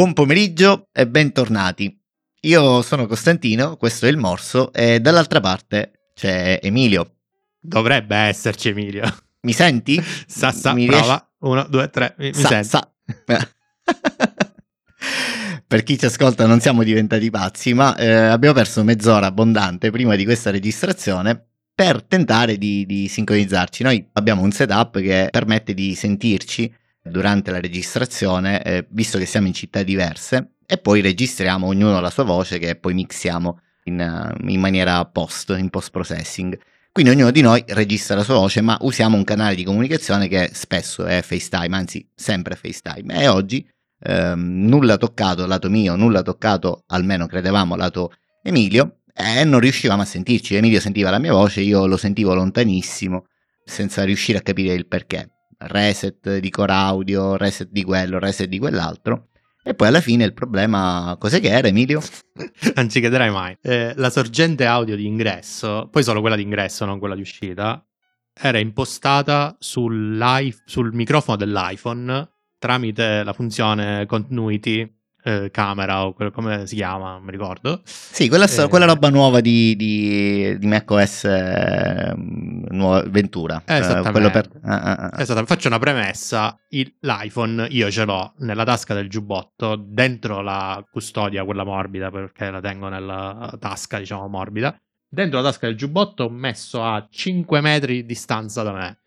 Buon pomeriggio e bentornati. Io sono Costantino, questo è il Morso e dall'altra parte c'è Emilio. Dovrebbe esserci Emilio. Mi senti? Sa, sa, Mi prova. riesci- Uno, due, tre, mi, mi Sa, senti? sa. per chi ci ascolta non siamo diventati pazzi, ma eh, abbiamo perso mezz'ora abbondante prima di questa registrazione per tentare di, di sincronizzarci. Noi abbiamo un setup che permette di sentirci durante la registrazione, eh, visto che siamo in città diverse, e poi registriamo ognuno la sua voce che poi mixiamo in, eh, in maniera post, in post processing. Quindi ognuno di noi registra la sua voce, ma usiamo un canale di comunicazione che spesso è FaceTime, anzi sempre FaceTime. E oggi ehm, nulla toccato lato mio, nulla toccato almeno credevamo lato Emilio e non riuscivamo a sentirci. Emilio sentiva la mia voce, io lo sentivo lontanissimo senza riuscire a capire il perché. Reset di core audio, reset di quello, reset di quell'altro. E poi alla fine il problema cos'è che era Emilio? Non ci crederai mai. Eh, la sorgente audio di ingresso, poi solo quella di ingresso, non quella di uscita, era impostata sull'i- sul microfono dell'iPhone tramite la funzione continuity eh, camera o quello come si chiama, non mi ricordo. Sì, quella, Eh. quella roba nuova di, di, di macOS eh, nuova- Ventura. Esattamente. per- ah, ah, ah. Esatto, faccio una premessa. Il- L'iPhone io ce l'ho nella tasca del giubbotto, dentro la custodia, quella morbida, perché la tengo nella tasca, diciamo, morbida. Dentro la tasca del giubbotto ho messo a 5 metri di distanza da me.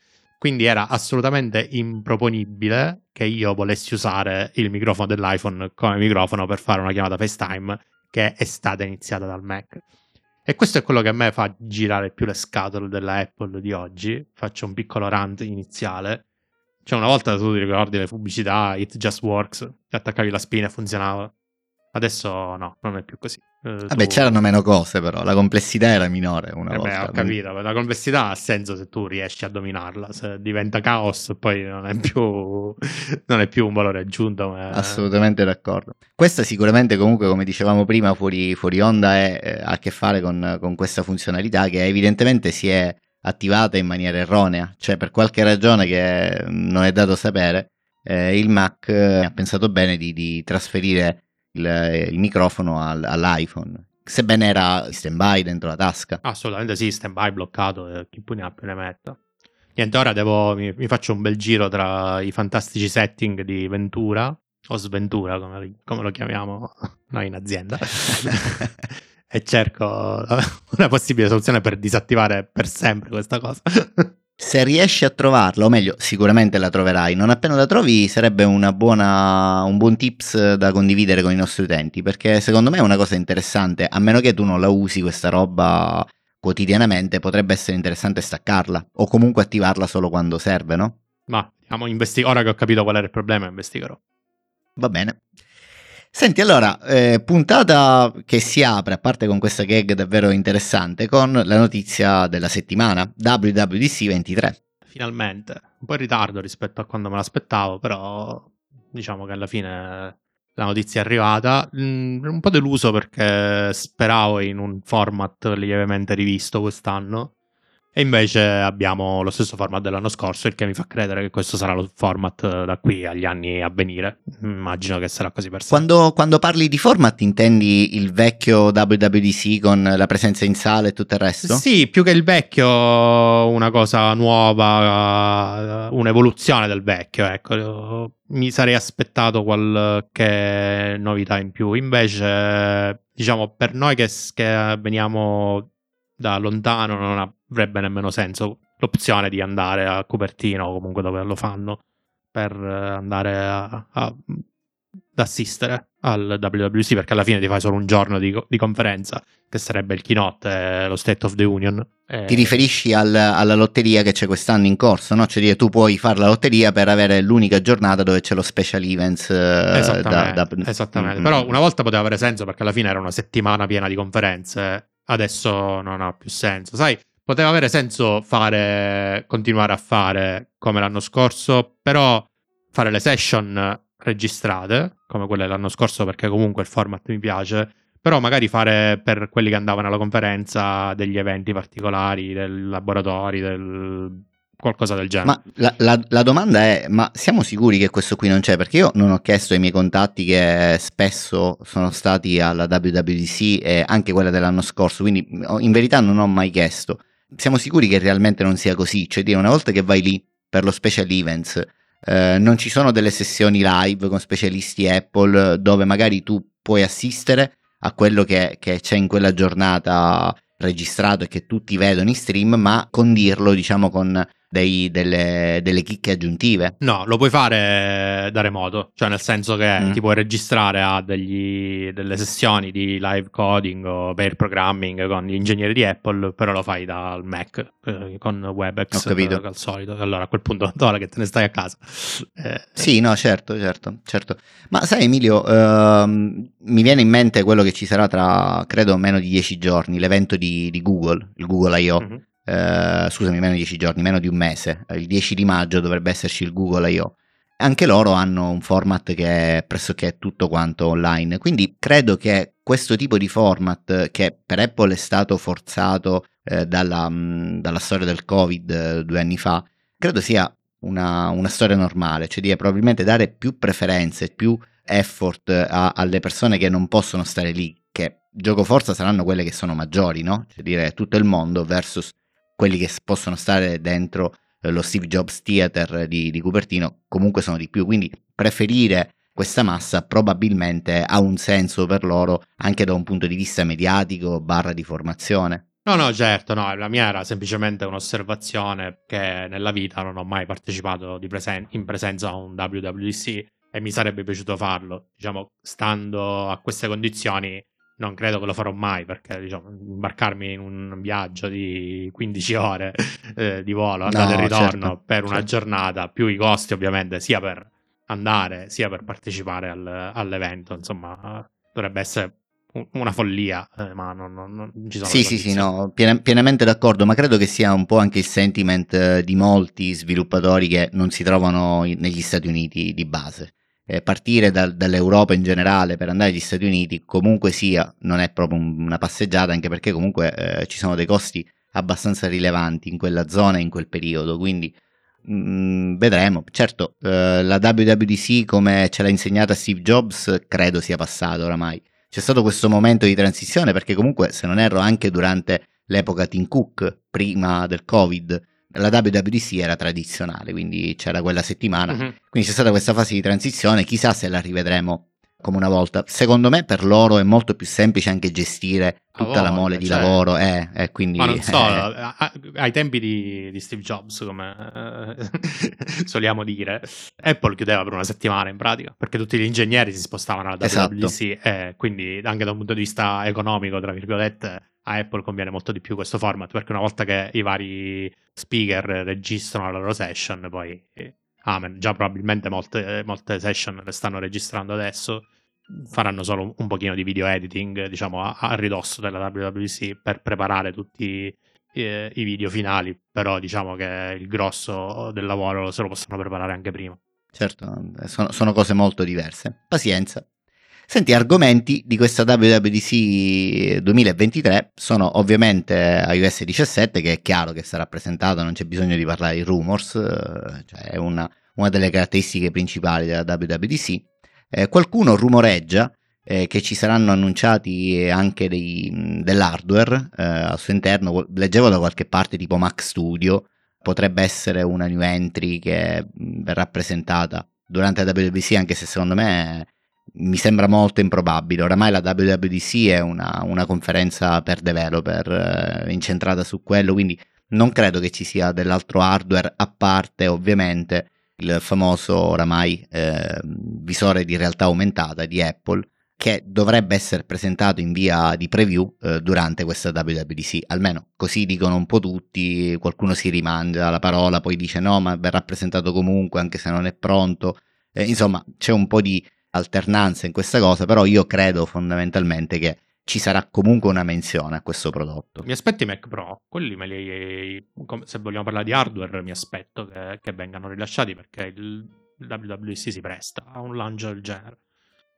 Quindi era assolutamente improponibile che io volessi usare il microfono dell'iPhone come microfono per fare una chiamata FaceTime che è stata iniziata dal Mac. E questo è quello che a me fa girare più le scatole della Apple di oggi. Faccio un piccolo rant iniziale. Cioè, una volta tu ti ricordi le pubblicità, It Just Works, ti attaccavi la spina e funzionava. Adesso no, non è più così. Eh, Vabbè, c'erano meno cose, però la complessità era minore una eh beh, volta. ho capito, la complessità ha senso se tu riesci a dominarla, se diventa caos poi non è più, non è più un valore aggiunto. Ma Assolutamente d'accordo. Questa sicuramente comunque, come dicevamo prima, fuori, fuori onda è, eh, ha a che fare con, con questa funzionalità che evidentemente si è attivata in maniera erronea, cioè per qualche ragione che mm, non è dato sapere, eh, il Mac eh, ha pensato bene di, di trasferire il, il microfono al- all'iPhone, sebbene era in stand-by dentro la tasca. Assolutamente sì, stand by bloccato, e chi più ne ha più ne metta. Niente, ora devo, mi, mi faccio un bel giro tra i fantastici setting di Ventura, o Sventura come, come lo chiamiamo noi in azienda, e cerco una possibile soluzione per disattivare per sempre questa cosa. Se riesci a trovarla, o meglio, sicuramente la troverai. Non appena la trovi, sarebbe una buona, un buon tips da condividere con i nostri utenti. Perché secondo me è una cosa interessante. A meno che tu non la usi questa roba quotidianamente, potrebbe essere interessante staccarla. O comunque attivarla solo quando serve, no? Ma diciamo, investi- ora che ho capito qual era il problema, investigherò. Va bene. Senti, allora, eh, puntata che si apre, a parte con questa gag davvero interessante, con la notizia della settimana, WWDC 23. Finalmente, un po' in ritardo rispetto a quando me l'aspettavo, però diciamo che alla fine la notizia è arrivata. Mm, un po' deluso perché speravo in un format lievemente rivisto quest'anno. E invece abbiamo lo stesso format dell'anno scorso, il che mi fa credere che questo sarà lo format eh, da qui agli anni a venire. Immagino che sarà così per sempre. Quando, quando parli di format intendi il vecchio WWDC con la presenza in sala e tutto il resto? Sì, più che il vecchio, una cosa nuova, un'evoluzione del vecchio, ecco. Mi sarei aspettato qualche novità in più. Invece, diciamo, per noi che, che veniamo da lontano non avrebbe nemmeno senso l'opzione di andare a Cupertino o comunque dove lo fanno per eh, andare a, a- ad assistere al WWC perché alla fine ti fai solo un giorno di, di conferenza che sarebbe il keynote e lo State of the Union. Eh, Ti riferisci al- alla lotteria che c'è quest'anno in corso, no? Cioè tu puoi fare la lotteria per avere l'unica giornata dove c'è lo special events. eh, Esattamente, da- da- esattamente. Mm, però mm. una volta poteva avere senso perché alla fine era una settimana piena di conferenze, adesso non ha più senso. Sai, poteva avere senso fare, continuare a fare come l'anno scorso, però fare le session registrate, come quelle dell'anno scorso perché comunque il format mi piace, però magari fare per quelli che andavano alla conferenza degli eventi particolari, dei laboratori, del qualcosa del genere. Ma la, la, la, domanda è: ma siamo sicuri che questo qui non c'è? Perché io non ho chiesto ai miei contatti che spesso sono stati alla WWDC e anche quella dell'anno scorso, quindi in verità non ho mai chiesto. Siamo sicuri che realmente non sia così? Cioè, dire, una volta che vai lì per lo special events, eh, non ci sono delle sessioni live con specialisti Apple dove magari tu puoi assistere a quello che, che c'è in quella giornata registrato e che tutti vedono in stream, ma condirlo diciamo con dei, delle, delle, chicche aggiuntive. No, lo puoi fare da remoto, cioè nel senso che mm. ti puoi registrare a degli, delle sessioni di live coding o pair programming con gli ingegneri di Apple, però lo fai dal Mac eh, con WebEx. Eh, al solito. Allora a quel punto ora che te ne stai a casa. Eh, sì, no, certo, certo, certo. Ma sai Emilio, ehm, mi viene in mente quello che ci sarà tra, credo, meno di dieci giorni, l'evento di, di Google, il Google I.O. Mm-hmm eh, scusami, meno di 10 giorni, meno di un mese, il 10 di maggio dovrebbe esserci il Google I.O. Anche loro hanno un format che è pressoché tutto quanto online, quindi credo che questo tipo di format che per Apple è stato forzato eh, dalla, mh, dalla, storia del Covid eh, due anni fa, credo sia una, una storia normale, cioè di probabilmente dare più preferenze, più effort a, alle persone che non possono stare lì, che gioco forza saranno quelle che sono maggiori, no? Cioè dire tutto il mondo versus quelli che possono stare dentro eh, lo Steve Jobs Theater di, di Cupertino comunque sono di più, quindi preferire questa massa probabilmente ha un senso per loro anche da un punto di vista mediatico barra di formazione. No, no, certo, no, la mia era semplicemente un'osservazione che nella vita non ho mai partecipato presen- in presenza a un WWDC e mi sarebbe piaciuto farlo. Diciamo, stando a queste condizioni non credo che lo farò mai perché diciamo, imbarcarmi in un viaggio di 15 ore eh, di volo, andata no, e ritorno certo, per una certo. giornata, più i costi ovviamente sia per andare sia per partecipare al, all'evento, insomma dovrebbe essere una follia, eh, ma non, non, non, ci sono. Sì, sì, sì, no, pien- pienamente d'accordo, ma credo che sia un po' anche il sentiment di molti sviluppatori che non si trovano negli Stati Uniti di base eh, partire da, dall'Europa in generale per andare agli Stati Uniti comunque sia non è proprio una passeggiata anche perché comunque eh, ci sono dei costi abbastanza rilevanti in quella zona e in quel periodo quindi mh, mm, vedremo. Certo eh, la WWDC come ce l'ha insegnata Steve Jobs credo sia passato oramai. C'è stato questo momento di transizione perché comunque se non erro anche durante l'epoca Tim Cook prima del covid la WWDC era tradizionale, quindi c'era quella settimana, uh-huh. quindi c'è stata questa fase di transizione, chissà se la rivedremo come una volta. Secondo me per loro è molto più semplice anche gestire tutta la mole di cioè, lavoro, eh, eh, quindi, ma non so, eh. ai tempi di, di, Steve Jobs, come eh, soliamo dire, Apple chiudeva per una settimana in pratica, perché tutti gli ingegneri si spostavano alla WWDC esatto. e quindi anche da un punto di vista economico, tra virgolette, a Apple conviene molto di più questo format perché una volta che i vari speaker registrano la loro session, poi amen, già probabilmente molte, molte session le stanno registrando adesso, faranno solo un pochino di video editing, diciamo, a, a ridosso della WWC per preparare tutti eh, i video finali, però diciamo che il grosso del lavoro se lo possono preparare anche prima. Certo, sono, sono cose molto diverse. Pazienza. Senti, argomenti di questa WWDC 2023 sono ovviamente iOS 17, che è chiaro che sarà presentato, non c'è bisogno di parlare di rumors, eh, cioè è una, una delle caratteristiche principali della WWDC. Eh, qualcuno rumoreggia eh, che ci saranno annunciati anche dei, dell'hardware eh, al suo interno, leggevo da qualche parte tipo Mac Studio, potrebbe essere una new entry che verrà presentata durante la WWDC, anche se secondo me mi sembra molto improbabile. Oramai la WWDC è una, una conferenza per developer eh, incentrata su quello, quindi non credo che ci sia dell'altro hardware a parte ovviamente il famoso oramai eh, visore di realtà aumentata di Apple che dovrebbe essere presentato in via di preview eh, durante questa WWDC, almeno così dicono un po' tutti, qualcuno si rimangia la parola, poi dice no ma verrà presentato comunque anche se non è pronto, eh, insomma c'è un po' di alternanza in questa cosa, però io credo fondamentalmente che ci sarà comunque una menzione a questo prodotto. Mi aspetti Mac Pro, quelli me li, se vogliamo parlare di hardware, mi aspetto che, che vengano rilasciati perché il WWDC si presta a un lancio del genere.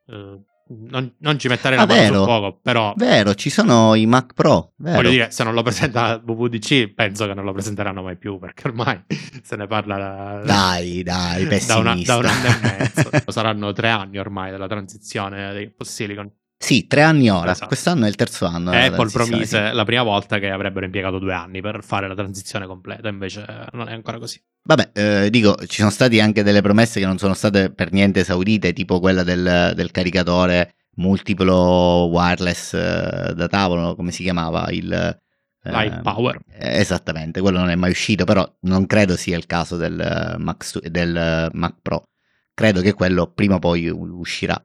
Uh, non, non ci metterei Ah, la mano sul fuoco, però Vero, ci sono i Mac Pro. Vero. voglio dire, se non lo presenta WWDC, penso che non lo presenteranno mai più, perché ormai se ne parla da, Dai, dai, da, una- pessimista. da un anno e mezzo. Saranno tre anni ormai della transizione dei post-silicon. Sì, tre anni ora. Esatto. Quest'anno è il terzo anno. della Apple promise sì. la prima volta che avrebbero impiegato due anni per fare la transizione completa, invece non è ancora così. Vabbè, eh, dico, ci sono state anche delle promesse che non sono state per niente esaudite, tipo quella del, del caricatore multiplo wireless eh, da tavolo, come si chiamava? Il eh, Light Power. eh, Esattamente, quello non è mai uscito, però non credo sia il caso del, eh, Mac, del eh, Mac Pro. Credo che quello prima o poi uscirà.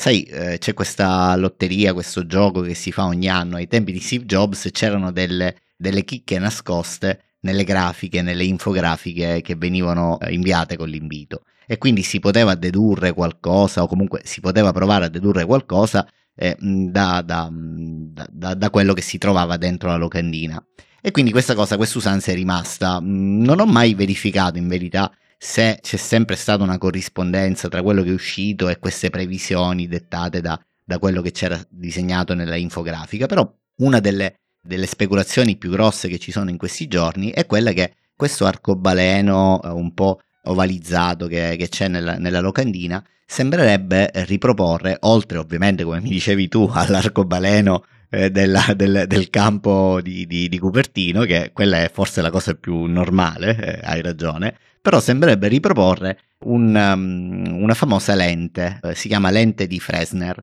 Sai, eh, c'è questa lotteria, questo gioco che si fa ogni anno. Ai tempi di Steve Jobs c'erano delle, delle chicche nascoste nelle grafiche, nelle infografiche che venivano eh, inviate con l'invito. E quindi si poteva dedurre qualcosa, o comunque si poteva provare a dedurre qualcosa eh, da, da- da- da- quello che si trovava dentro la locandina. E quindi questa cosa, questa usanza è rimasta. Non ho mai verificato in verità se c'è sempre stata una corrispondenza tra quello che è uscito e queste previsioni dettate da, da quello che c'era disegnato nella infografica, però una delle, delle speculazioni più grosse che ci sono in questi giorni è quella che questo arcobaleno eh, un po' ovalizzato che, che c'è nella, nella locandina sembrerebbe riproporre, oltre ovviamente come mi dicevi tu, all'arcobaleno eh, della- del, del campo di, di- di Cupertino, che quella è forse la cosa più normale, eh, hai ragione, però sembrerebbe riproporre un, um, una famosa lente, eh, si chiama lente di Fresner.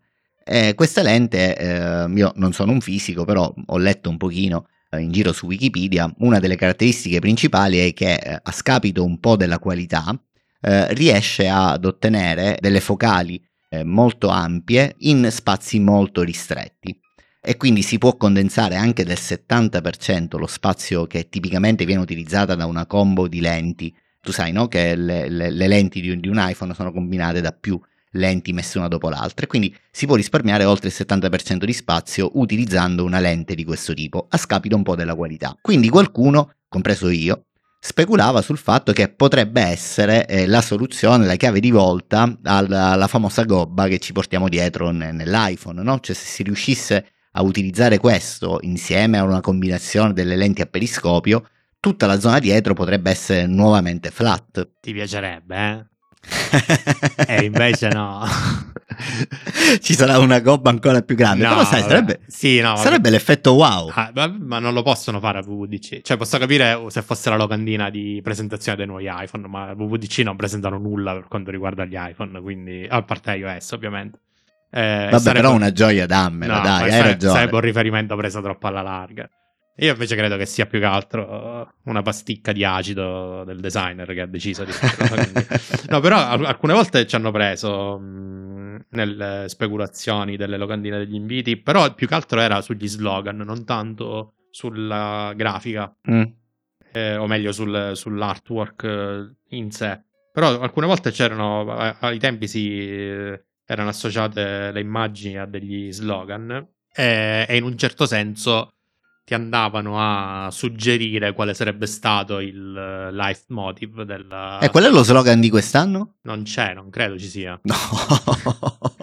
Questa lente, eh, io non sono un fisico, però ho letto un pochino eh, in giro su Wikipedia, una delle caratteristiche principali è che eh, a scapito un po' della qualità, riesce ad ottenere delle focali molto ampie in spazi molto ristretti e quindi si può condensare anche del 70% lo spazio che tipicamente viene utilizzata da una combo di lenti. Tu sai no? che le, le- le lenti di un, di un iPhone sono combinate da più lenti messe una dopo l'altra e quindi si può risparmiare oltre il 70% di spazio utilizzando una lente di questo tipo, a scapito un po' della qualità. Quindi qualcuno, compreso io, speculava sul fatto che potrebbe essere eh, la soluzione, la chiave di volta alla, alla famosa gobba che ci portiamo dietro ne- nell'iPhone, no? Cioè se si riuscisse a utilizzare questo insieme a una combinazione delle lenti a periscopio, tutta la zona dietro potrebbe essere nuovamente flat. Ti piacerebbe, eh? E invece no. Ci sarà una gobba ancora più grande, No, però sai, sarebbe, Sì, no, sarebbe l'effetto wow. Ah, ma, non lo possono fare a WWDC. Cioè, posso capire se fosse la locandina di presentazione dei nuovi iPhone, ma WWDC non presentano nulla per quanto riguarda gli iPhone, quindi a parte iOS, ovviamente. Eh, Vabbè, sarebbe- però una gioia dammela, No, dai, hai ragione. Sarebbe un riferimento preso troppo alla larga. Io invece credo che sia più che altro una pasticca di acido del designer che ha deciso di farlo. No, però al- alcune volte ci hanno preso mh, nelle speculazioni delle locandine degli inviti, però più che altro era sugli slogan, non tanto sulla grafica, Mm. eh, o meglio sul- sull'artwork in sé. Però alcune volte c'erano, ai tempi si eh, erano associate le immagini a degli slogan e, e in un certo senso ti andavano a suggerire quale sarebbe stato il eh, life motive della... E qual è lo slogan di quest'anno? Non c'è, non credo ci sia. No,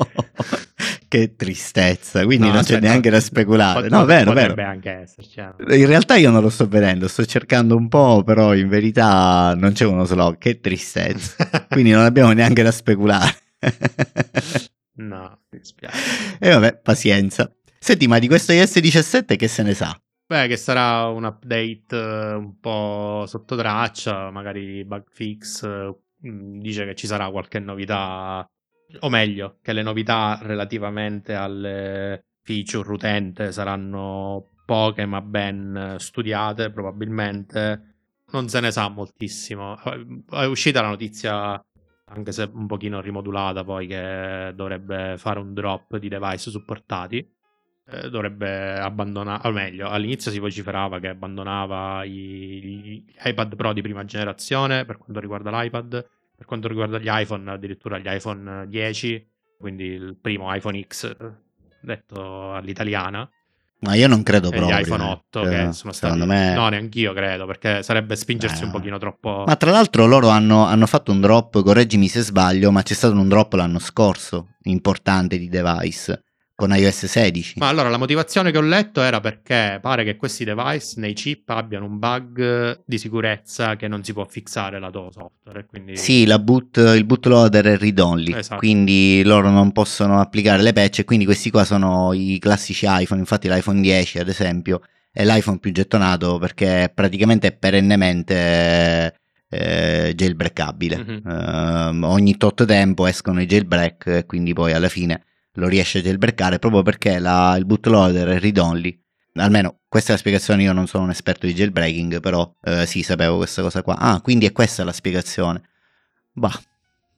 che tristezza, quindi No, non c'è aspetta, neanche da speculare. No, vero, potrebbe vero. anche esserci. eh. In realtà io non lo sto vedendo, sto cercando un po', però in verità non c'è uno slogan, che tristezza. Quindi non abbiamo neanche da speculare. no, mi dispiace. e vabbè, pazienza. Senti, ma di questo iOS 17 che se ne sa? Beh, che sarà un update eh, un po' sotto traccia, magari bug fix. eh, mm, Dice che ci sarà qualche novità, o meglio, che le novità relativamente alle feature utente saranno poche ma ben studiate, probabilmente. Non se ne sa moltissimo. È uscita la notizia, anche se un pochino rimodulata, poi che dovrebbe fare un drop di device supportati eh, dovrebbe abbandonare, o meglio, all'inizio si vociferava che abbandonava i- gli iPad Pro di prima generazione per quanto riguarda l'iPad, per quanto riguarda gli iPhone, addirittura gli iPhone 10, quindi il primo iPhone X, eh, detto all'italiana. Ma io non credo e gli proprio. iPhone 8 Cioè, che sono stati... Secondo me... No, neanch'io credo, perché sarebbe spingersi Eh, un pochino troppo... Ma tra l'altro loro hanno, hanno fatto un drop, correggimi se sbaglio, ma c'è stato un drop l'anno scorso, importante di device, con iOS 16. Ma allora la motivazione che ho letto era perché pare che questi device nei chip abbiano un bug di sicurezza che non si può fixare lato software. e Quindi... Sì, la boot, il bootloader è read only, Esatto. quindi loro non possono applicare le patch e quindi questi qua sono i classici iPhone, infatti l'iPhone 10 ad esempio è l'iPhone più gettonato perché praticamente è perennemente eh, jailbreakabile. Mhm. Ehm, ogni tot tempo escono i jailbreak e quindi poi alla fine lo riesce a jailbreakare proprio perché la- il bootloader è read only. Almeno questa è la spiegazione, io non sono un esperto di jailbreaking, però eh, sì, sapevo questa cosa qua. Ah, quindi è questa la spiegazione. Bah,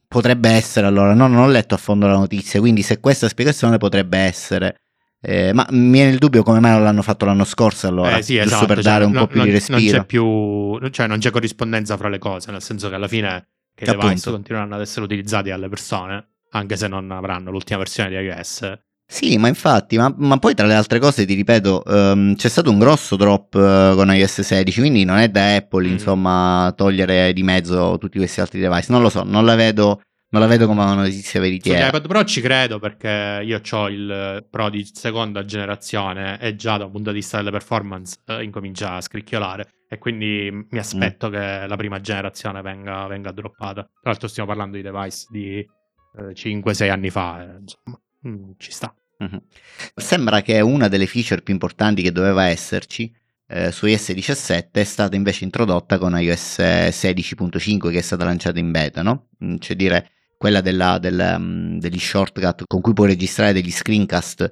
potrebbe essere allora, no, non ho letto a fondo la notizia, quindi se questa è la spiegazione potrebbe essere... eh, ma mi viene il dubbio come mai non l'hanno fatto l'anno scorso allora, Eh sì, giusto esatto, per cioè, dare un no- po' più non, di non respiro. c'è più, cioè non c'è corrispondenza fra le cose, nel senso che alla fine che i device continueranno ad essere utilizzati dalle persone, anche se non avranno l'ultima versione di iOS. Sì, ma infatti, ma, ma poi tra le altre cose ti ripeto, ehm, c'è stato un grosso drop eh, con iOS 16, quindi non è da Apple, Mm. insomma, togliere di mezzo tutti questi altri device. Non lo so, non la vedo, non la vedo come una notizia veritiera. iPad Pro ci credo perché io ho il Pro di seconda generazione e già da un punto di vista delle performance eh, incomincia a scricchiolare e quindi Mm. mi aspetto che la prima generazione venga, venga droppata. Tra l'altro stiamo parlando di device di 5-6 anni fa, eh, insomma, Mm, ci sta. Mhm. Sembra che una delle feature più importanti che doveva esserci eh, su iOS 17 è stata invece introdotta con iOS 16.5 che è stata lanciata in beta, no? Mm, Cioè dire quella della- del, mm, degli shortcut con cui puoi registrare degli screencast eh,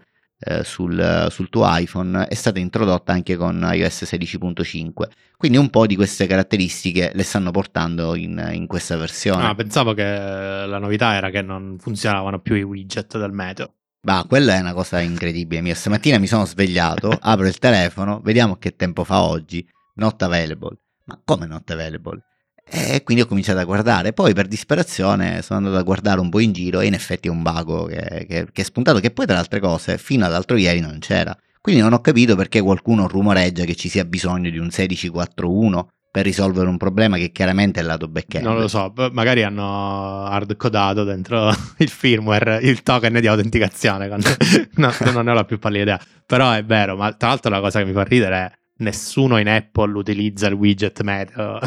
sul, sul tuo iPhone è stata introdotta anche con iOS 16.5. Quindi un po' di queste caratteristiche le stanno portando in, in questa versione. Ah, pensavo che la novità era che non funzionavano più i widget del meteo. Bah, quella è una cosa incredibile. Mia. Stamattina mi sono svegliato, apro il telefono, vediamo che tempo fa oggi. Not available. Ma come not available? E quindi ho cominciato a guardare. Poi per disperazione sono andato a guardare un po' in giro e in effetti è un vago che, che- che è spuntato, che poi tra le altre cose fino all'altro ieri non c'era. Quindi non ho capito perché qualcuno rumoreggia che ci sia bisogno di un 16.4.1 per risolvere un problema che chiaramente è il lato backend. Non lo so, magari hanno hard codato dentro il firmware il token di autenticazione. no, non ne ho la più pallida idea. Però è vero, ma tra l'altro la cosa che mi fa ridere è nessuno in Apple utilizza il widget meteo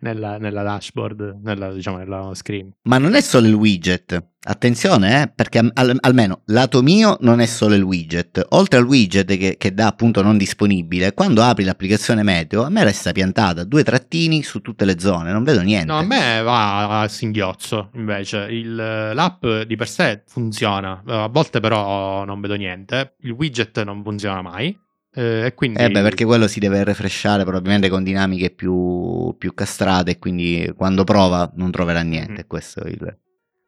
nella, nella dashboard, nella, diciamo, nella screen. Ma non è solo il widget, attenzione, eh, perché al- almeno lato mio non è solo il widget. Oltre al widget che, che dà appunto non disponibile, quando apri l'applicazione meteo, a me resta piantata due trattini su tutte le zone, non vedo niente. No, a me va a singhiozzo invece. Il- l'app di per sé funziona, a volte però non vedo niente. Il widget non funziona mai. Eh, quindi Eh beh, perché quello si deve refreshare probabilmente con dinamiche più, più castrate e quindi quando prova non troverà niente. Mhm. Questo è il...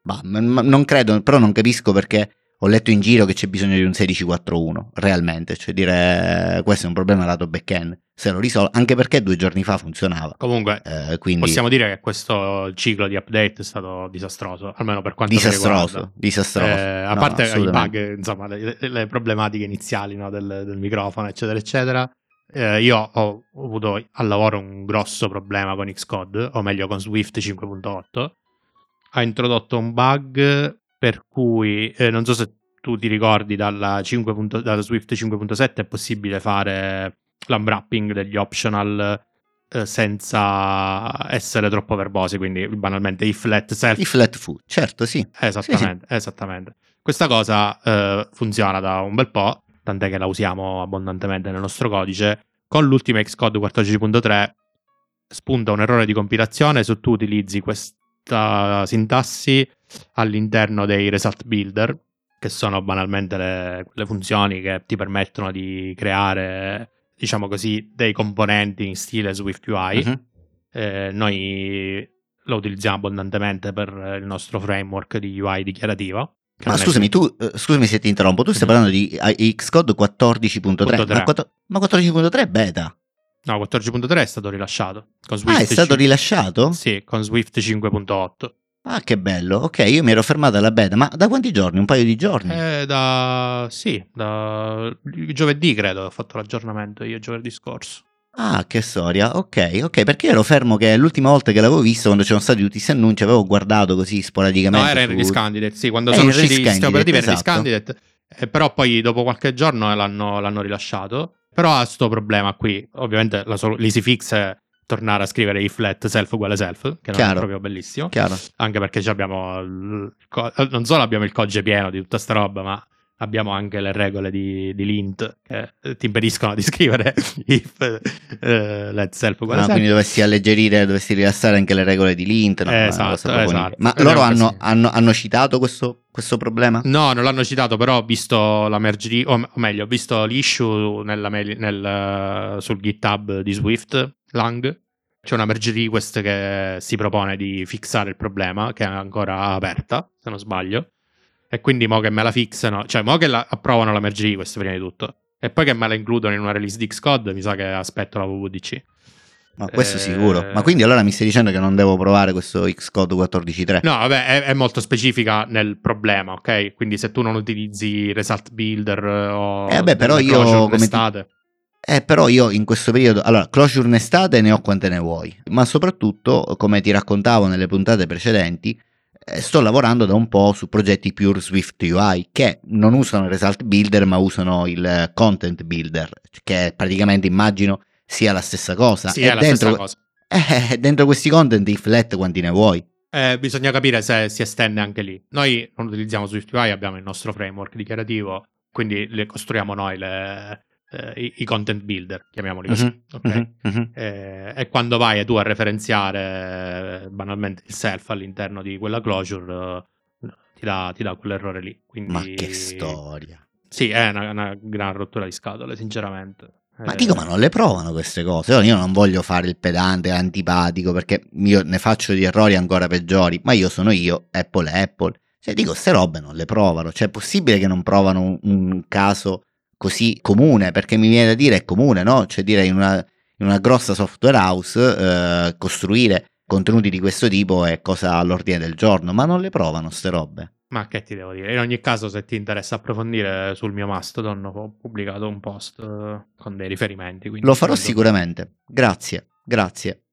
Bah, ma- ma non credo, però non capisco perché ho letto in giro che c'è bisogno di un 16.4.1, realmente, cioè dire eh, questo è un problema lato back-end, se lo risolvo, anche perché due giorni fa funzionava. comunque Eh, quindi possiamo dire che questo ciclo di update è stato disastroso, almeno per quanto disastroso, riguarda. disastroso. Eh, a No, parte i bug, insomma, le, le problematiche iniziali no, del, del microfono, eccetera, eccetera. eh, io ho avuto al lavoro un grosso problema con Xcode, o meglio con Swift 5.8. Ha introdotto un bug per cui, eh, non so se tu ti ricordi, dalla, 5 punto- dalla Swift 5.7 è possibile fare l'unwrapping degli optional eh, senza essere troppo verbosi, quindi banalmente if let self I flat food, certo sì. Esattamente, esattamente. Questa cosa eh, funziona da un bel po', tant'è che la usiamo abbondantemente nel nostro codice. Con l'ultima Xcode 14.3 spunta un errore di compilazione se tu utilizzi questa sintassi all'interno dei result builder, che sono banalmente le, le funzioni che ti permettono di creare, diciamo così, dei componenti in stile Swift UI. Mhm. Eh, noi lo utilizziamo abbondantemente per il nostro framework di UI dichiarativo. Ma è scusami, più- tu, eh, scusami se ti interrompo, tu stai Mhm. parlando di eh, Xcode 14.3, Punto tre. ma, quattro- ma 14.3 è beta. No, 14.3 è stato rilasciato. Con Swift Ah, è stato cin- rilasciato? Sì, con Swift 5.8. Ah, che bello. Ok, io mi ero fermato alla beta, ma da quanti giorni? Un paio di giorni? Eh, da... sì, da giovedì credo, ho fatto l'aggiornamento io giovedì scorso. Ah, che storia. Ok, ok, perché ero fermo che l'ultima volta che l'avevo visto, quando c'erano stati tutti questi annunci, avevo guardato così sporadicamente. No, era su... in Release Candidate, sì, quando Eh, sono usciti Release i sistemi operativi esatto. Candidate, eh, però poi dopo qualche giorno l'hanno, l'hanno rilasciato. Però ha sto problema qui, ovviamente sol- l'easy fix è tornare a scrivere if let self uguale self, che non è Chiaro. proprio bellissimo. Chiaro. anche perché abbiamo co- non solo abbiamo il codice pieno di tutta sta roba, ma abbiamo anche le regole di, di lint che eh, ti impediscono di scrivere if eh, let self uguale self. quindi dovresti alleggerire, dovresti rilassare anche le regole di Lint. no? Esatto, esatto. Ma è loro hanno, hanno- hanno citato questo, questo problema? No, non l'hanno citato, però ho visto la merge o, o meglio, ho visto l'issue nella nel, sul GitHub di Swift, Lang. C'è una merge request che si propone di fixare il problema, che è ancora aperta, se non sbaglio. E quindi mo che me la fixano, cioè mo che la, approvano la merge request prima di tutto. E poi che me la includono in una release di Xcode, mi sa che aspetto la WWDC. Ma questo Eh, sicuro. Ma quindi allora mi stai dicendo che non devo provare questo Xcode 14.3? No, vabbè, è, è molto specifica nel problema, ok? Quindi se tu non utilizzi Result Builder eh, o Eh, vabbè, però io, come ti- nestate, Eh, però io in questo periodo, allora, closure in estate ne ho quante ne vuoi, ma soprattutto, come ti raccontavo nelle puntate precedenti, sto lavorando da un po' su progetti pure Swift UI che non usano il Result Builder ma usano il eh, Content Builder, che praticamente immagino sia la stessa cosa. Sì, e è la dentro, stessa cosa. eh, dentro questi content, if let quanti ne vuoi? Eh, bisogna capire se si estende anche lì. Noi non utilizziamo SwiftUI, abbiamo il nostro framework dichiarativo, quindi le costruiamo noi le- eh, i, content builder, chiamiamoli così. Mhm, ok? mhm, mhm. Eh, e quando vai tu a referenziare eh, banalmente il self all'interno di quella closure, eh, ti dà, ti dà quell'errore lì. Quindi, Ma che storia. Sì, è una, una gran rottura di scatole, sinceramente. Ma dico, ma non le provano queste cose? Io non voglio fare il pedante antipatico perché io ne faccio di errori ancora peggiori, ma io sono io, Apple è Apple. Cioè, dico, queste robe non le provano. Cioè, è possibile che non provano un, un caso così comune? Perché mi viene da dire è comune, no? Cioè, dire in una, in una grossa software house eh, costruire contenuti di questo tipo è cosa all'ordine del giorno, ma non le provano queste robe. Ma che ti devo dire? In ogni caso, se ti interessa approfondire sul mio Mastodon, ho pubblicato un post eh, con dei riferimenti. Lo farò credo- sicuramente. Grazie, grazie.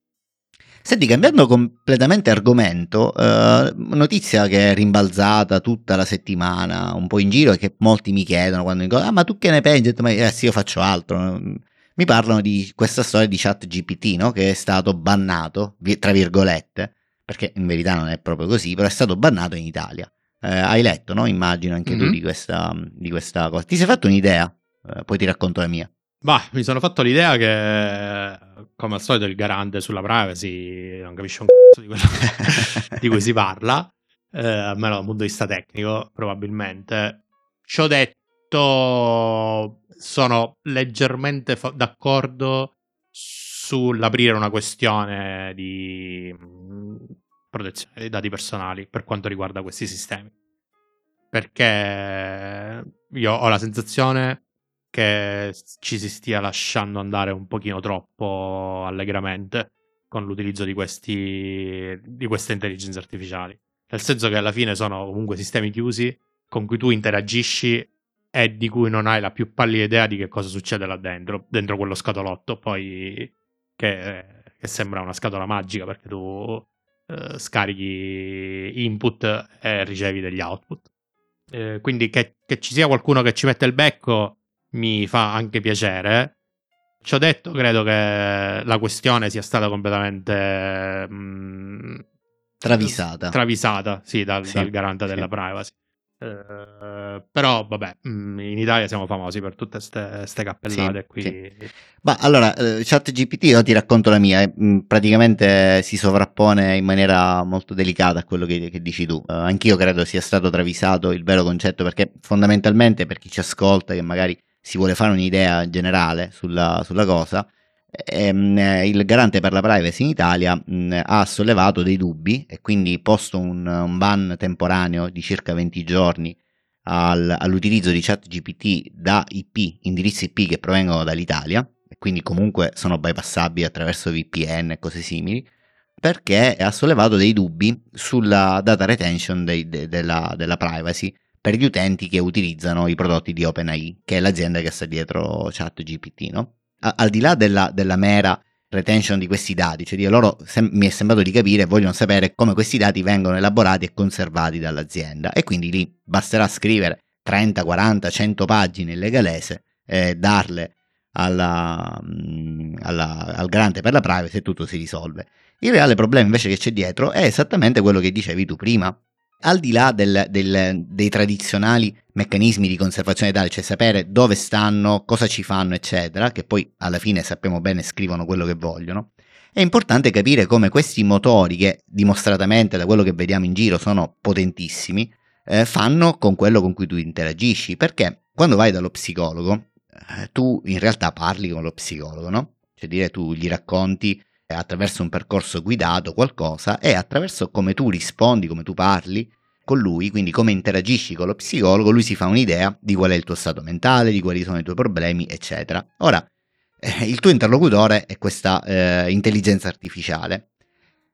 Senti, cambiando completamente argomento, eh, notizia che è rimbalzata tutta la settimana, un po' in giro, e che molti mi chiedono quando dicono, ah, ma tu che ne pensi? Detto, Ma eh, sì, io faccio altro. Mi parlano di questa storia di chat GPT, no? Che è stato bannato, tra virgolette, perché in verità non è proprio così, però è stato bannato in Italia. Eh, hai letto, no? Immagino anche tu Mhm. di questa, di questa cosa. Ti sei fatto un'idea? Eh, poi ti racconto la mia. Bah, mi sono fatto l'idea che, come al solito, il garante sulla privacy non capisce un cazzo di quello di cui si parla, eh, almeno dal punto di vista tecnico, probabilmente. Ciò detto, sono leggermente fa- d'accordo sull'aprire una questione di mm, protezione dei dati personali per quanto riguarda questi sistemi. Perché io ho la sensazione che ci si stia lasciando andare un pochino troppo allegramente con l'utilizzo di, questi, di queste intelligenze artificiali. Nel senso che alla fine sono comunque sistemi chiusi con cui tu interagisci e di cui non hai la più pallida idea di che cosa succede là dentro, dentro quello scatolotto, poi che, che sembra una scatola magica perché tu eh, scarichi input e ricevi degli output. Eh, quindi che, che ci sia qualcuno che ci mette il becco mi fa anche piacere. Ciò detto, credo che la questione sia stata completamente mm, Travisata. travisata, sì, dal, Sì, dal garante sì. della privacy. Eh, però, vabbè, mm, in Italia siamo famosi per tutte queste cappellate Sì, qui. sì. Ma allora, eh, ChatGPT, io ti racconto la mia, eh, mh, praticamente si sovrappone in maniera molto delicata a quello che, che dici tu. Eh, anch'io credo sia stato travisato il vero concetto, perché fondamentalmente per chi ci ascolta, che magari si vuole fare un'idea generale sulla, sulla cosa, ehm, eh, il garante per la privacy in Italia mh, ha sollevato dei dubbi e quindi posto un, un ban temporaneo di circa 20 giorni al- all'utilizzo di ChatGPT da IP, indirizzi IP che provengono dall'Italia, e quindi comunque sono bypassabili attraverso VPN e cose simili. perché ha sollevato dei dubbi sulla data retention dei, de, della, della privacy per gli utenti che utilizzano i prodotti di OpenAI, che è l'azienda che sta dietro ChatGPT, no? al di là della, della, mera retention di questi dati, cioè loro sem- mi è sembrato di capire, vogliono sapere come questi dati vengono elaborati e conservati dall'azienda e quindi lì basterà scrivere 30, 40, 100 pagine in legalese, eh, darle alla, mm, alla, al garante per la privacy e tutto si risolve. Il reale problema invece che c'è dietro è esattamente quello che dicevi tu prima, al di là del, del, dei tradizionali meccanismi di conservazione dati, cioè sapere dove stanno, cosa ci fanno, eccetera, che poi alla fine sappiamo bene scrivono quello che vogliono, è importante capire come questi motori, che dimostratamente da quello che vediamo in giro sono potentissimi, eh, fanno con quello con cui tu interagisci, perché quando vai dallo psicologo, eh, tu in realtà parli con lo psicologo, no? Cioè dire tu gli racconti attraverso un percorso guidato qualcosa e attraverso come tu rispondi, come tu parli con lui, quindi come interagisci con lo psicologo, lui si fa un'idea di qual è il tuo stato mentale, di quali sono i tuoi problemi, eccetera. Ora, eh, il tuo interlocutore è questa eh, intelligenza artificiale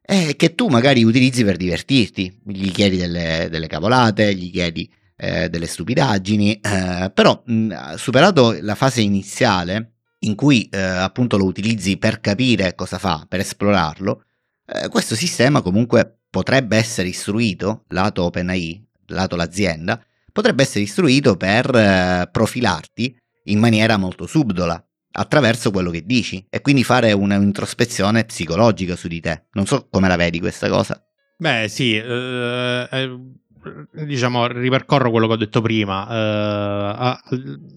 eh, che tu magari utilizzi per divertirti, gli chiedi delle, delle cavolate, gli chiedi eh, delle stupidaggini, eh, però mh, superato la fase iniziale, in cui eh, appunto lo utilizzi per capire cosa fa, per esplorarlo, eh, questo sistema comunque potrebbe essere istruito, lato OpenAI, lato l'azienda, potrebbe essere istruito per eh, profilarti in maniera molto subdola attraverso quello che dici e quindi fare un'introspezione psicologica su di te. Non so come la vedi questa cosa. Beh, sì, eh, eh, diciamo, ripercorro quello che ho detto prima. Eh,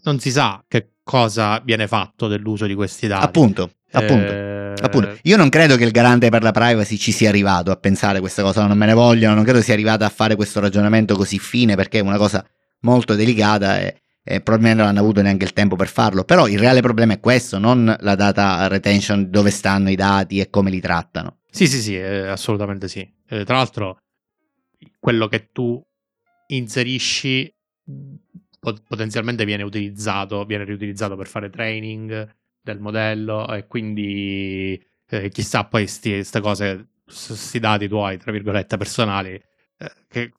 non si sa che cosa viene fatto dell'uso di questi dati. Appunto, appunto. Eh... appunto. Io non credo che il garante per la privacy ci sia arrivato a pensare questa cosa, non me ne vogliono, non credo sia arrivato a fare questo ragionamento così fine perché è una cosa molto delicata e, e probabilmente non hanno avuto neanche il tempo per farlo. Però il reale problema è questo, non la data retention, dove stanno i dati e come li trattano. Sì, sì, sì, eh, assolutamente sì. Eh, tra l'altro, quello che tu inserisci potenzialmente viene utilizzato, viene riutilizzato per fare training del modello e quindi eh, chissà poi queste cose, questi dati tuoi, tra virgolette, personali, eh, che,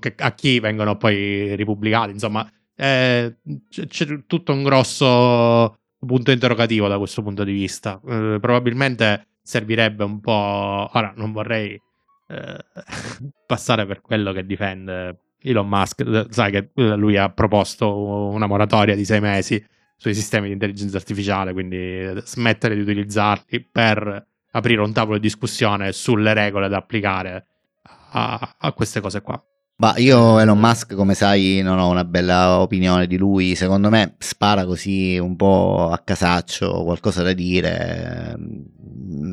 che, a chi vengono poi ripubblicati, insomma, eh, c'è, c'è, tutto un grosso punto interrogativo da questo punto di vista. Eh, probabilmente servirebbe un po'... Ora, non vorrei eh, passare per quello che difende Elon Musk, eh, sai che eh, lui ha proposto una moratoria di sei mesi sui sistemi di intelligenza artificiale, quindi eh, smettere di utilizzarli per aprire un tavolo di discussione sulle regole da applicare a, a queste cose qua. Ma io Elon Musk, come sai, non ho una bella opinione di lui. Secondo me spara così un po' a casaccio, qualcosa da dire.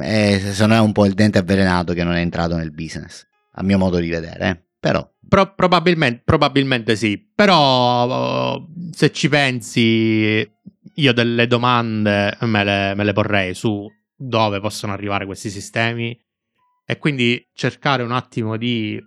E secondo me è un po' il dente avvelenato che non è entrato nel business, a mio modo di vedere. Eh. Però Pro- probabilmente, probabilmente, sì, però uh, se ci pensi, io delle domande me le, me le porrei su dove possono arrivare questi sistemi e quindi cercare un attimo di,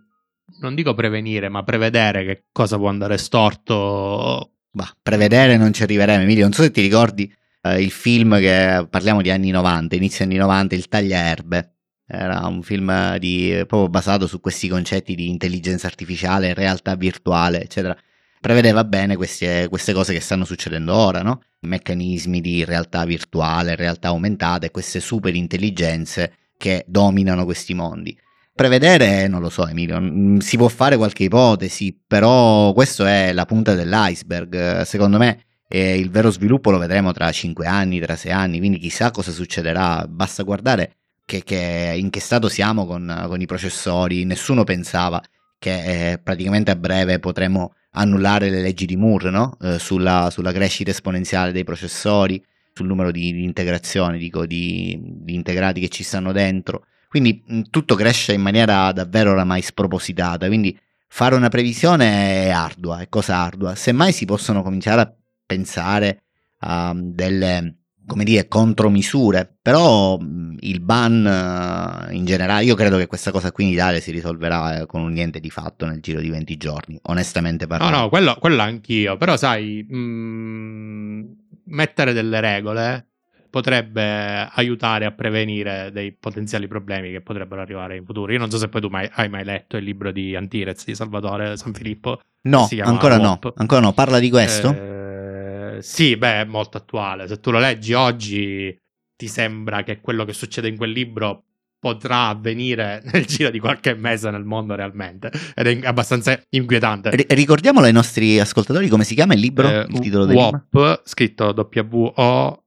non dico prevenire, ma prevedere che cosa può andare storto. Bah, prevedere non ci arriveremo, Emilio. Non so se ti ricordi eh, il film che parliamo di anni 90, inizio anni 90, il tagliaerbe era un film di, proprio basato su questi concetti di intelligenza artificiale, realtà virtuale, eccetera. Prevedeva bene queste, queste cose che stanno succedendo ora, no? Meccanismi di realtà virtuale, realtà aumentata e queste super intelligenze che dominano questi mondi. Prevedere, non lo so Emilio, si può fare qualche ipotesi, però questo è la punta dell'iceberg. Secondo me eh, il vero sviluppo lo vedremo tra 5 anni, tra 6 anni, quindi chissà cosa succederà. Basta guardare che, che in che stato siamo con, con, i processori, nessuno pensava che eh, praticamente a breve potremo annullare le leggi di Moore no? eh, sulla, sulla, crescita esponenziale dei processori, sul numero di, di integrazioni, dico, di, di, integrati che ci stanno dentro. Quindi mh, tutto cresce in maniera davvero oramai spropositata, quindi fare una previsione è ardua, è cosa ardua. Semmai si possono cominciare a pensare a delle come dire, contromisure, però il ban in generale, io credo che questa cosa qui in Italia si risolverà eh, con un niente di fatto nel giro di 20 giorni, onestamente parlando. No, no, quello, quello anch'io, però sai, mh, mettere delle regole potrebbe aiutare a prevenire dei potenziali problemi che potrebbero arrivare in futuro. Io non so se poi tu mai, hai mai letto il libro di Antirez di Salvatore Sanfilippo. No, ancora no, ancora no. Parla di questo? Eh, sì, beh, è molto attuale. Se tu lo leggi oggi ti sembra che quello che succede in quel libro potrà avvenire nel giro di qualche mese nel mondo realmente ed è abbastanza inquietante. R- ricordiamolo ai nostri ascoltatori come si chiama il libro, eh, il titolo del WOP, libro? scritto W-O-H-P-E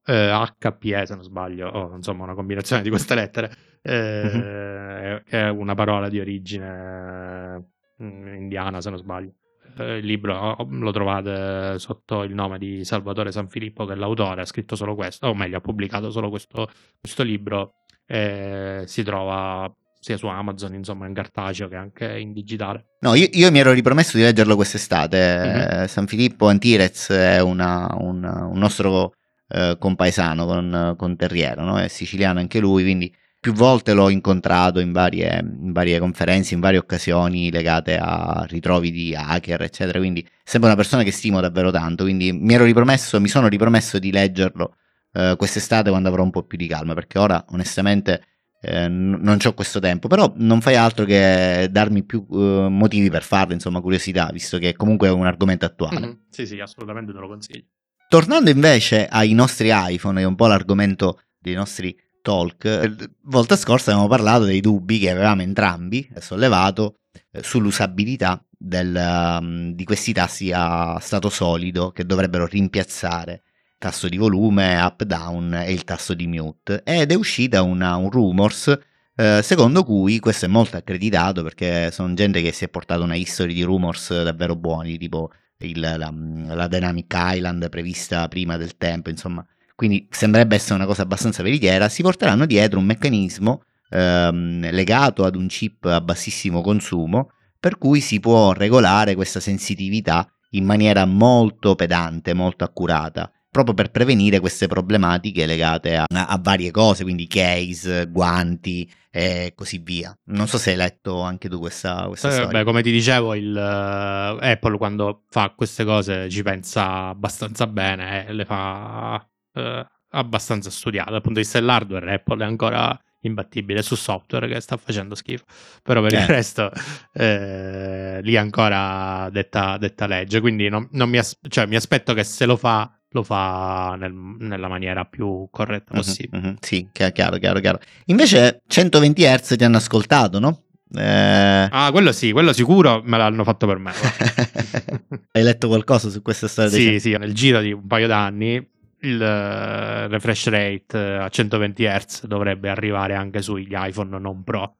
se non sbaglio, o insomma una combinazione di queste lettere, eh, uh-huh. è una parola di origine mm, indiana se non sbaglio. Eh, il libro lo trovate sotto il nome di Salvatore Sanfilippo che è l'autore, ha scritto solo questo, o meglio ha pubblicato solo questo, questo libro e si trova sia su Amazon, insomma, in cartaceo che anche in digitale. No, io, io mi ero ripromesso di leggerlo quest'estate. Mm-hmm. San Filippo Antirez è una, un, un, nostro eh, compaesano con, con Terriero, no? è siciliano anche lui, quindi più volte l'ho incontrato in varie, in varie, conferenze, in varie occasioni legate a ritrovi di hacker, eccetera. Quindi sembra una persona che stimo davvero tanto. Quindi mi ero ripromesso, mi sono ripromesso di leggerlo eh, quest'estate quando avrò un po' più di calma, perché ora onestamente eh, n- non ho questo tempo, però non fai altro che darmi più uh, motivi per farlo, insomma curiosità, visto che comunque è un argomento attuale. Mm-hmm. Sì, sì, assolutamente te lo consiglio. Tornando invece ai nostri iPhone, che è un po' l'argomento dei nostri talk, eh, volta scorsa abbiamo parlato dei dubbi che avevamo entrambi sollevato eh, sull'usabilità del, um, di questi tasti a stato solido che dovrebbero rimpiazzare tasto di volume, up down e il tasto di mute. Ed è uscita una, un rumors eh, secondo cui questo è molto accreditato perché sono gente che si è portata una history di rumors davvero buoni tipo il, la, la, Dynamic Island prevista prima del tempo insomma. Quindi sembrerebbe essere una cosa abbastanza veritiera. Si porteranno dietro un meccanismo ehm, legato ad un chip a bassissimo consumo per cui si può regolare questa sensitività in maniera molto pedante, molto accurata proprio per prevenire queste problematiche legate a, a varie cose, quindi case, guanti e così via. Non so se hai letto anche tu questa, questa eh, storia. Beh, come ti dicevo, il, uh, Apple quando fa queste cose ci pensa abbastanza bene e le fa uh, abbastanza studiate. Dal punto di vista dell'hardware, Apple è ancora imbattibile su software che sta facendo schifo però per eh. il resto eh, lì ancora detta, detta legge quindi non, non mi, as- cioè, mi aspetto che se lo fa lo fa nel, nella maniera più corretta mhm, possibile. Uh-huh. Sì, chiaro, chiaro, chiaro. Invece 120 Hz ti hanno ascoltato, no? Eh... Ah, quello sì, quello sicuro me l'hanno fatto per me. Hai letto qualcosa su questa storia? Sì, sì, nel giro di un paio d'anni il uh, refresh rate uh, a 120 Hz dovrebbe arrivare anche sugli iPhone non Pro.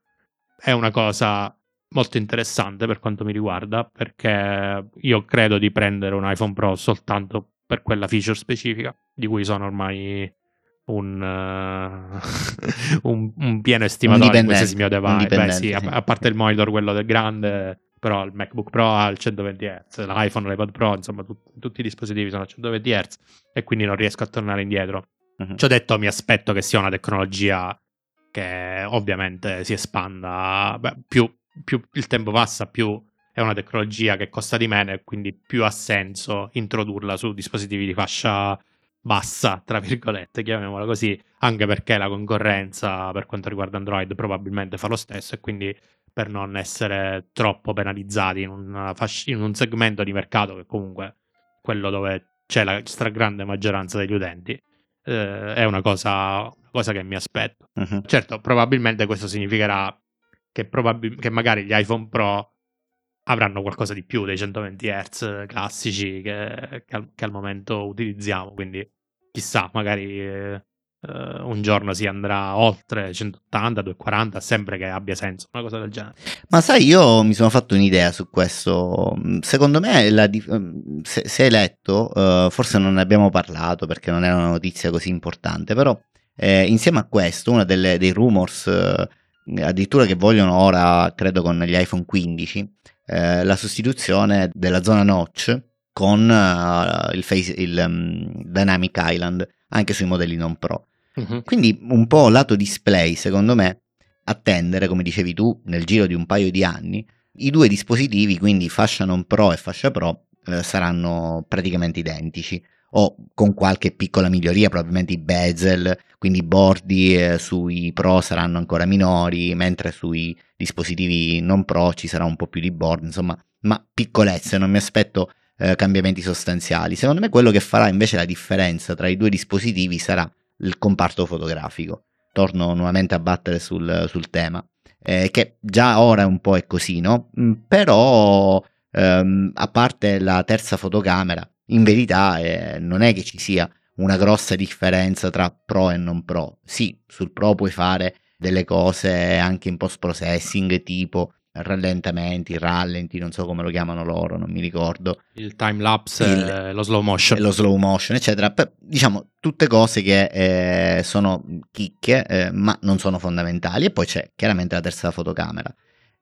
È una cosa molto interessante per quanto mi riguarda perché io credo di prendere un iPhone Pro soltanto per quella feature specifica, di cui sono ormai un, uh, un, un, pieno estimatore in qualsiasi mio device. Beh, sì, sì. A, a, parte il monitor, quello del grande, però il MacBook Pro ha il 120 Hz, l'iPhone, l'iPad Pro, insomma, tut, tutti i dispositivi sono a 120 Hz e quindi non riesco a tornare indietro. Uh-huh. Ci ho detto, mi aspetto che sia una tecnologia che ovviamente si espanda, beh, più, più il tempo passa, più è una tecnologia che costa di meno e quindi più ha senso introdurla su dispositivi di fascia bassa, tra virgolette, chiamiamola così, anche perché la concorrenza per quanto riguarda Android probabilmente fa lo stesso e quindi per non essere troppo penalizzati in, fascia, in un segmento di mercato che comunque quello dove c'è la stragrande maggioranza degli utenti, eh, è una cosa, una cosa, che mi aspetto. Uh-huh. Certo, probabilmente questo significherà che, probabil- che magari gli iPhone Pro avranno qualcosa di più dei 120 Hz classici che, che, al, che al, momento utilizziamo. Quindi chissà, magari eh, Uh, un giorno si andrà oltre 180, 240, sempre che abbia senso, una cosa del genere. Ma sai, io mi sono fatto un'idea su questo. Secondo me, la, se, se, hai letto, uh, forse non ne abbiamo parlato perché non era una notizia così importante, però eh, insieme a questo, uno dei rumors, eh, addirittura che vogliono ora, credo con gli iPhone 15, eh, la sostituzione della zona notch con uh, il, face, il um, Dynamic Island anche sui modelli non Pro. Uh-huh. Quindi un po' lato display, secondo me, attendere, come dicevi tu, nel giro di un paio di anni, i due dispositivi, quindi fascia non Pro e fascia Pro, eh, saranno praticamente identici. O con qualche piccola miglioria, probabilmente i bezel, quindi i bordi eh, sui Pro saranno ancora minori, mentre sui dispositivi non Pro ci sarà un po' più di board, insomma, ma piccolezze, non mi aspetto eh, cambiamenti sostanziali. Secondo me quello che farà invece la differenza tra i due dispositivi sarà il comparto fotografico. Torno nuovamente a battere sul, sul tema, eh, che già ora un po' è così, no? Mm, però, ehm, a parte la terza fotocamera, in verità eh, non è che ci sia una grossa differenza tra pro e non pro. Sì, sul pro puoi fare delle cose anche in post processing tipo rallentamenti, rallenti, non so come lo chiamano loro, non mi ricordo. Il time lapse, il, lo slow motion. Lo slow motion, eccetera. Per, diciamo, tutte cose che eh, sono chicche, eh, ma non sono fondamentali. E poi c'è chiaramente la terza fotocamera.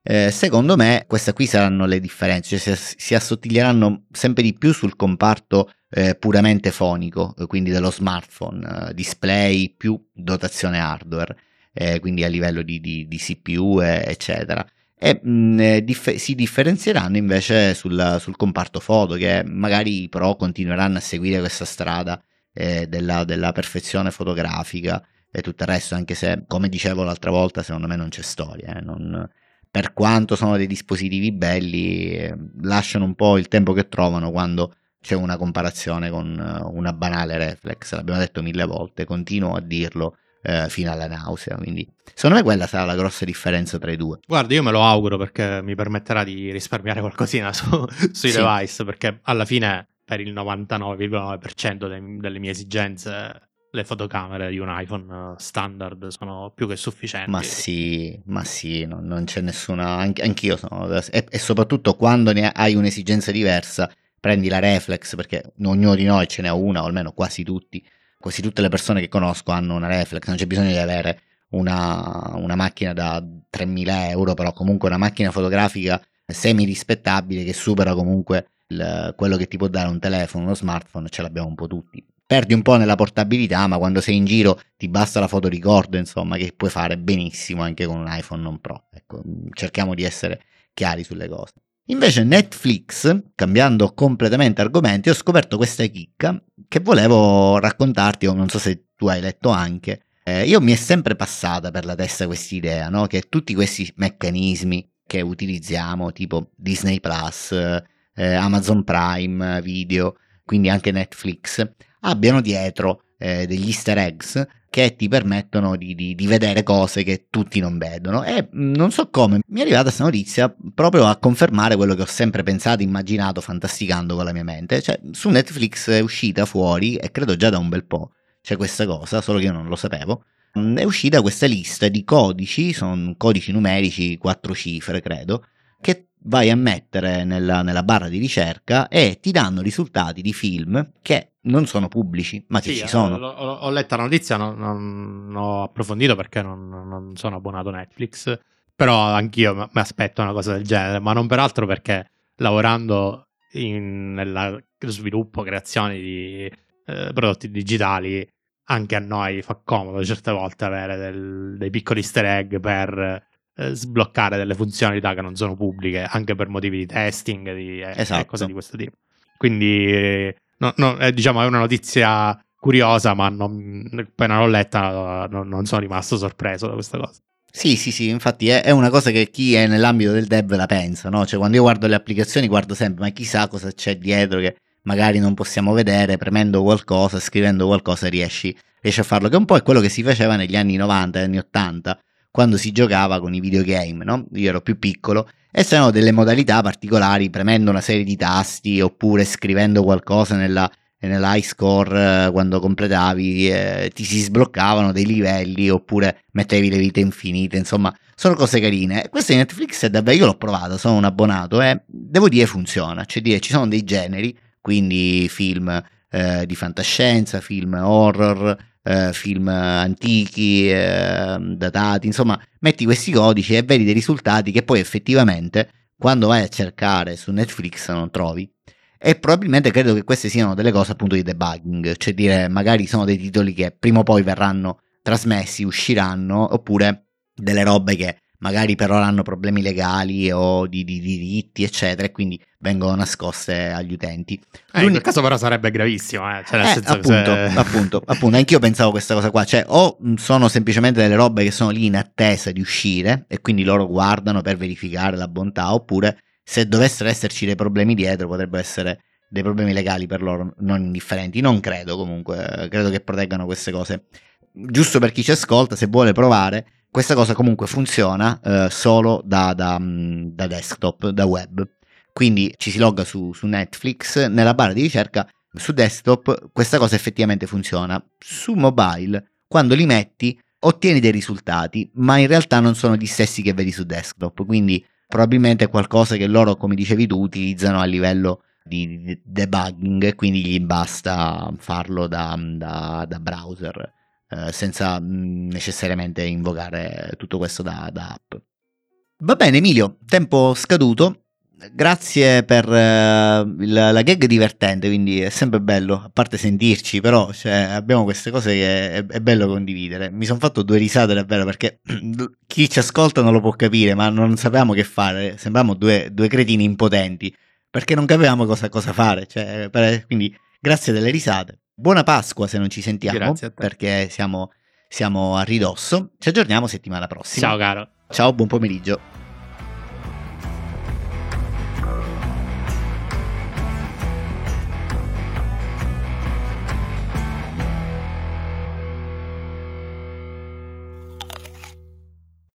Eh, secondo me queste qui saranno le differenze, cioè si, si assottiglieranno sempre di più sul comparto eh, puramente fonico, quindi dello smartphone, eh, display più dotazione hardware, eh, quindi a livello di, di, di CPU, eccetera. E mh, mm, eh, dif- si differenzieranno invece sul, sul, comparto foto che magari i pro continueranno a seguire questa strada eh, della, della, perfezione fotografica e tutto il resto anche se come dicevo l'altra volta secondo me non c'è storia eh, non, per quanto sono dei dispositivi belli eh, lasciano un po' il tempo che trovano quando c'è una comparazione con eh, una banale reflex l'abbiamo detto mille volte continuo a dirlo eh, fino alla nausea. Quindi, secondo me, quella sarà la grossa differenza tra i due. Guarda, io me lo auguro perché mi permetterà di risparmiare qualcosina su, sui sì. device. Perché alla fine, per il 99,9% de- delle mie esigenze, le fotocamere di un iPhone standard sono più che sufficienti. Ma sì, ma sì, no, non c'è nessuna. Anch- anch'io sono. E, e soprattutto quando ne hai un'esigenza diversa prendi la reflex perché ognuno di noi ce n'è una o almeno quasi tutti quasi tutte le persone che conosco hanno una reflex, non c'è bisogno di avere una, una macchina da 3.000 euro, però comunque una macchina fotografica semi rispettabile che supera comunque il, quello che ti può dare un telefono, uno smartphone, ce l'abbiamo un po' tutti. Perdi un po' nella portabilità, ma quando sei in giro ti basta la fotoricordo, insomma, che puoi fare benissimo anche con un iPhone non Pro. Ecco, cerchiamo di essere chiari sulle cose. Invece Netflix, cambiando completamente argomenti, ho scoperto questa chicca che volevo raccontarti, o non so se tu hai letto anche. Eh, io mi è sempre passata per la testa questa idea, no? che tutti questi meccanismi che utilizziamo, tipo Disney Plus, eh, Amazon Prime Video, quindi anche Netflix, abbiano dietro eh, degli easter eggs che ti permettono di, di, di, vedere cose che tutti non vedono. E mm, non so come mi è arrivata questa notizia proprio a confermare quello che ho sempre pensato, immaginato, fantasticando con la mia mente. Cioè, su Netflix è uscita fuori, e credo già da un bel po', c'è questa cosa, solo che io non lo sapevo. Mm, è uscita questa lista di codici, sono codici numerici, quattro cifre, credo, che vai a mettere nella, nella, barra di ricerca e ti danno risultati di film che non sono pubblici, ma che sì, ci sono. Ho, ho, ho letto la notizia, non, non, ho approfondito perché non, non, sono abbonato a Netflix, però anch'io mi aspetto una cosa del genere, ma non peraltro perché lavorando in, nella sviluppo, creazione di eh, prodotti digitali, anche a noi fa comodo certe volte avere del, dei piccoli easter egg per eh, sbloccare delle funzionalità che non sono pubbliche, anche per motivi di testing di, eh, esatto. cose di questo tipo. Quindi no, no, eh, diciamo, è una notizia curiosa, ma non, appena l'ho letta non, non, sono rimasto sorpreso da questa cosa. Sì, sì, sì, infatti è, è, una cosa che chi è nell'ambito del dev la pensa, no? Cioè quando io guardo le applicazioni guardo sempre, ma chissà cosa c'è dietro che magari non possiamo vedere, premendo qualcosa, scrivendo qualcosa riesci, riesci a farlo, che un po' è quello che si faceva negli anni 90, anni 80, quando si giocava con i videogame, no? Io ero più piccolo e c'erano delle modalità particolari, premendo una serie di tasti oppure scrivendo qualcosa nella, nell'high score eh, quando completavi, eh, ti si sbloccavano dei livelli oppure mettevi le vite infinite, insomma, sono cose carine. Questo di Netflix è davvero, io l'ho provato, sono un abbonato e devo dire funziona, cioè dire ci sono dei generi, quindi film eh, di fantascienza, film horror, eh, film antichi, eh, datati, insomma, metti questi codici e vedi dei risultati che poi effettivamente quando vai a cercare su Netflix non trovi. E probabilmente credo che queste siano delle cose appunto di debugging, cioè dire magari sono dei titoli che prima o poi verranno trasmessi, usciranno, oppure delle robe che magari per ora hanno problemi legali o di, di diritti, eccetera, e quindi vengono nascoste agli utenti. Eh, in quel caso però sarebbe gravissimo, eh? Cioè, Eh, appunto, se- appunto, appunto, anch'io pensavo questa cosa qua, cioè o sono semplicemente delle robe che sono lì in attesa di uscire e quindi loro guardano per verificare la bontà, oppure se dovessero esserci dei problemi dietro potrebbero essere dei problemi legali per loro non indifferenti. Non credo comunque, credo che proteggano queste cose. Giusto per chi ci ascolta, se vuole provare, questa cosa comunque funziona eh, solo da, da, mh, da desktop, da web. Quindi ci si logga su, su Netflix, nella barra di ricerca su desktop questa cosa effettivamente funziona. Su mobile, quando li metti, ottieni dei risultati, ma in realtà non sono gli stessi che vedi su desktop. Quindi probabilmente è qualcosa che loro, come dicevi tu, utilizzano a livello di debugging, quindi gli basta farlo da, da- da browser, eh, senza mh, necessariamente invocare tutto questo da, da app. Va bene, Emilio, tempo scaduto. Grazie per eh, il- la gag divertente, quindi è sempre bello, a parte sentirci, però cioè, abbiamo queste cose che è, è bello condividere. Mi sono fatto due risate davvero perché chi ci ascolta non lo può capire, ma non sapevamo che fare, sembravamo due, due cretini impotenti, perché non capivamo cosa, cosa fare, cioè, per- quindi grazie delle risate. Buona Pasqua se non ci sentiamo, perché siamo, siamo a ridosso. Ci aggiorniamo settimana prossima. Ciao caro. Ciao, buon pomeriggio.